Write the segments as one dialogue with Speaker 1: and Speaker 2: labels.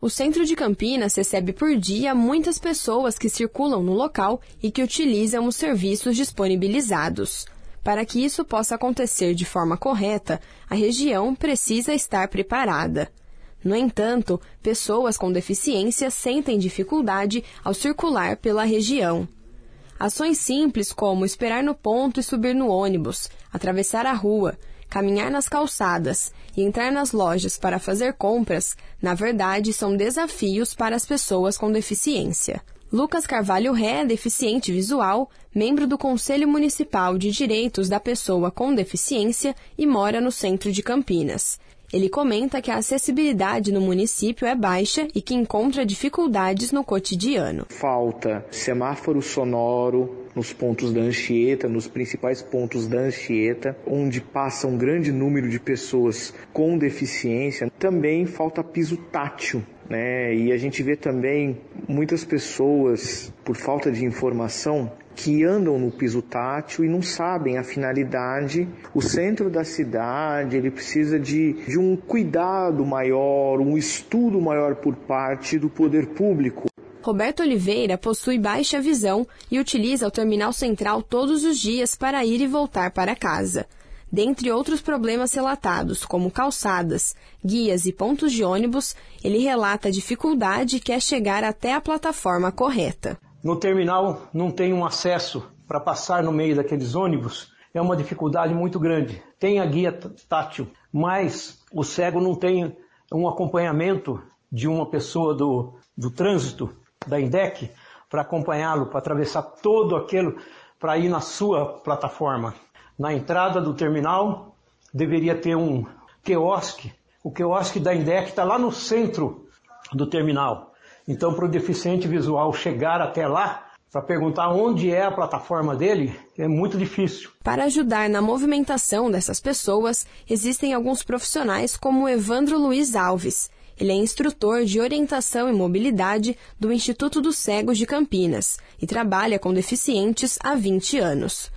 Speaker 1: O centro de Campinas recebe por dia muitas pessoas que circulam no local e que utilizam os serviços disponibilizados. Para que isso possa acontecer de forma correta, a região precisa estar preparada. No entanto, pessoas com deficiência sentem dificuldade ao circular pela região. Ações simples como esperar no ponto e subir no ônibus, atravessar a rua, caminhar nas calçadas e entrar nas lojas para fazer compras, na verdade, são desafios para as pessoas com deficiência. Lucas Carvalho Ré deficiente visual, membro do Conselho Municipal de Direitos da Pessoa com Deficiência e mora no centro de Campinas. Ele comenta que a acessibilidade no município é baixa e que encontra dificuldades no cotidiano.
Speaker 2: Falta semáforo sonoro nos pontos da Anchieta, nos principais pontos da Anchieta, onde passa um grande número de pessoas com deficiência. Também falta piso tátil né? E a gente vê também muitas pessoas, por falta de informação, que andam no piso tátil e não sabem a finalidade. O centro da cidade ele precisa de, de um cuidado maior, um estudo maior por parte do poder público.
Speaker 1: Roberto Oliveira possui baixa visão e utiliza o terminal central todos os dias para ir e voltar para casa. Dentre outros problemas relatados, como calçadas, guias e pontos de ônibus, ele relata a dificuldade que é chegar até a plataforma correta.
Speaker 3: No terminal não tem um acesso para passar no meio daqueles ônibus, é uma dificuldade muito grande. Tem a guia tátil, mas o cego não tem um acompanhamento de uma pessoa do, do trânsito, da INDEC, para acompanhá-lo, para atravessar todo aquilo, para ir na sua plataforma na entrada do terminal deveria ter um quiosque. O quiosque da Indec está lá no centro do terminal. Então, para o deficiente visual chegar até lá, para perguntar onde é a plataforma dele, é muito difícil.
Speaker 1: Para ajudar na movimentação dessas pessoas, existem alguns profissionais como Evandro Luiz Alves. Ele é instrutor de orientação e mobilidade do Instituto dos Cegos de Campinas e trabalha com deficientes há 20 anos.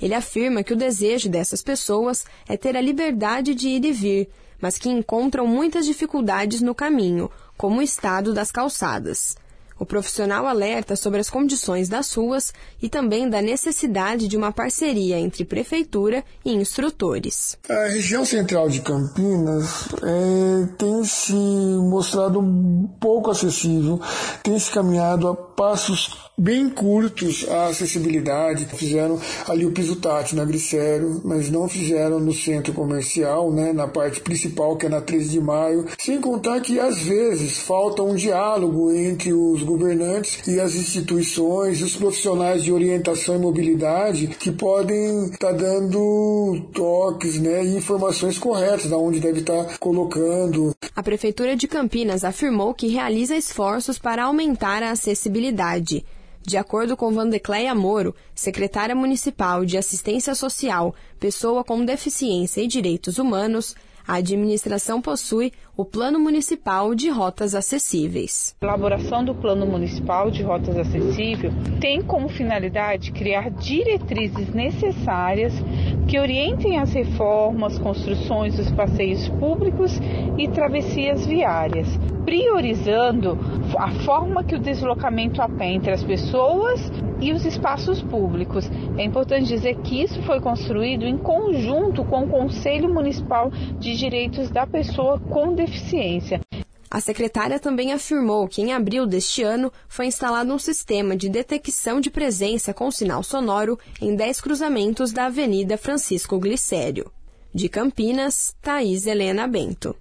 Speaker 1: Ele afirma que o desejo dessas pessoas é ter a liberdade de ir e vir, mas que encontram muitas dificuldades no caminho, como o estado das calçadas. O profissional alerta sobre as condições das ruas e também da necessidade de uma parceria entre prefeitura e instrutores.
Speaker 4: A região central de Campinas é, tem se mostrado pouco acessível, tem se caminhado a passos bem curtos a acessibilidade. Fizeram ali o piso tátil na Glicério, mas não fizeram no centro comercial, né, na parte principal, que é na 13 de maio. Sem contar que às vezes falta um diálogo entre os governantes e as instituições, os profissionais de orientação e mobilidade que podem estar tá dando toques né, e informações corretas da onde deve estar tá colocando.
Speaker 1: A Prefeitura de Campinas afirmou que realiza esforços para aumentar a acessibilidade. De acordo com Vandecleia Moro, secretária municipal de Assistência Social, pessoa com deficiência e direitos humanos, a administração possui o Plano Municipal de Rotas Acessíveis.
Speaker 5: A elaboração do Plano Municipal de Rotas Acessíveis tem como finalidade criar diretrizes necessárias que orientem as reformas, construções dos passeios públicos e travessias viárias, priorizando a forma que o deslocamento a pé entre as pessoas e os espaços públicos. É importante dizer que isso foi construído em conjunto com o Conselho Municipal de Direitos da Pessoa com Deficiência.
Speaker 1: A secretária também afirmou que em abril deste ano foi instalado um sistema de detecção de presença com sinal sonoro em 10 cruzamentos da Avenida Francisco Glicério. De Campinas, Thaís Helena Bento.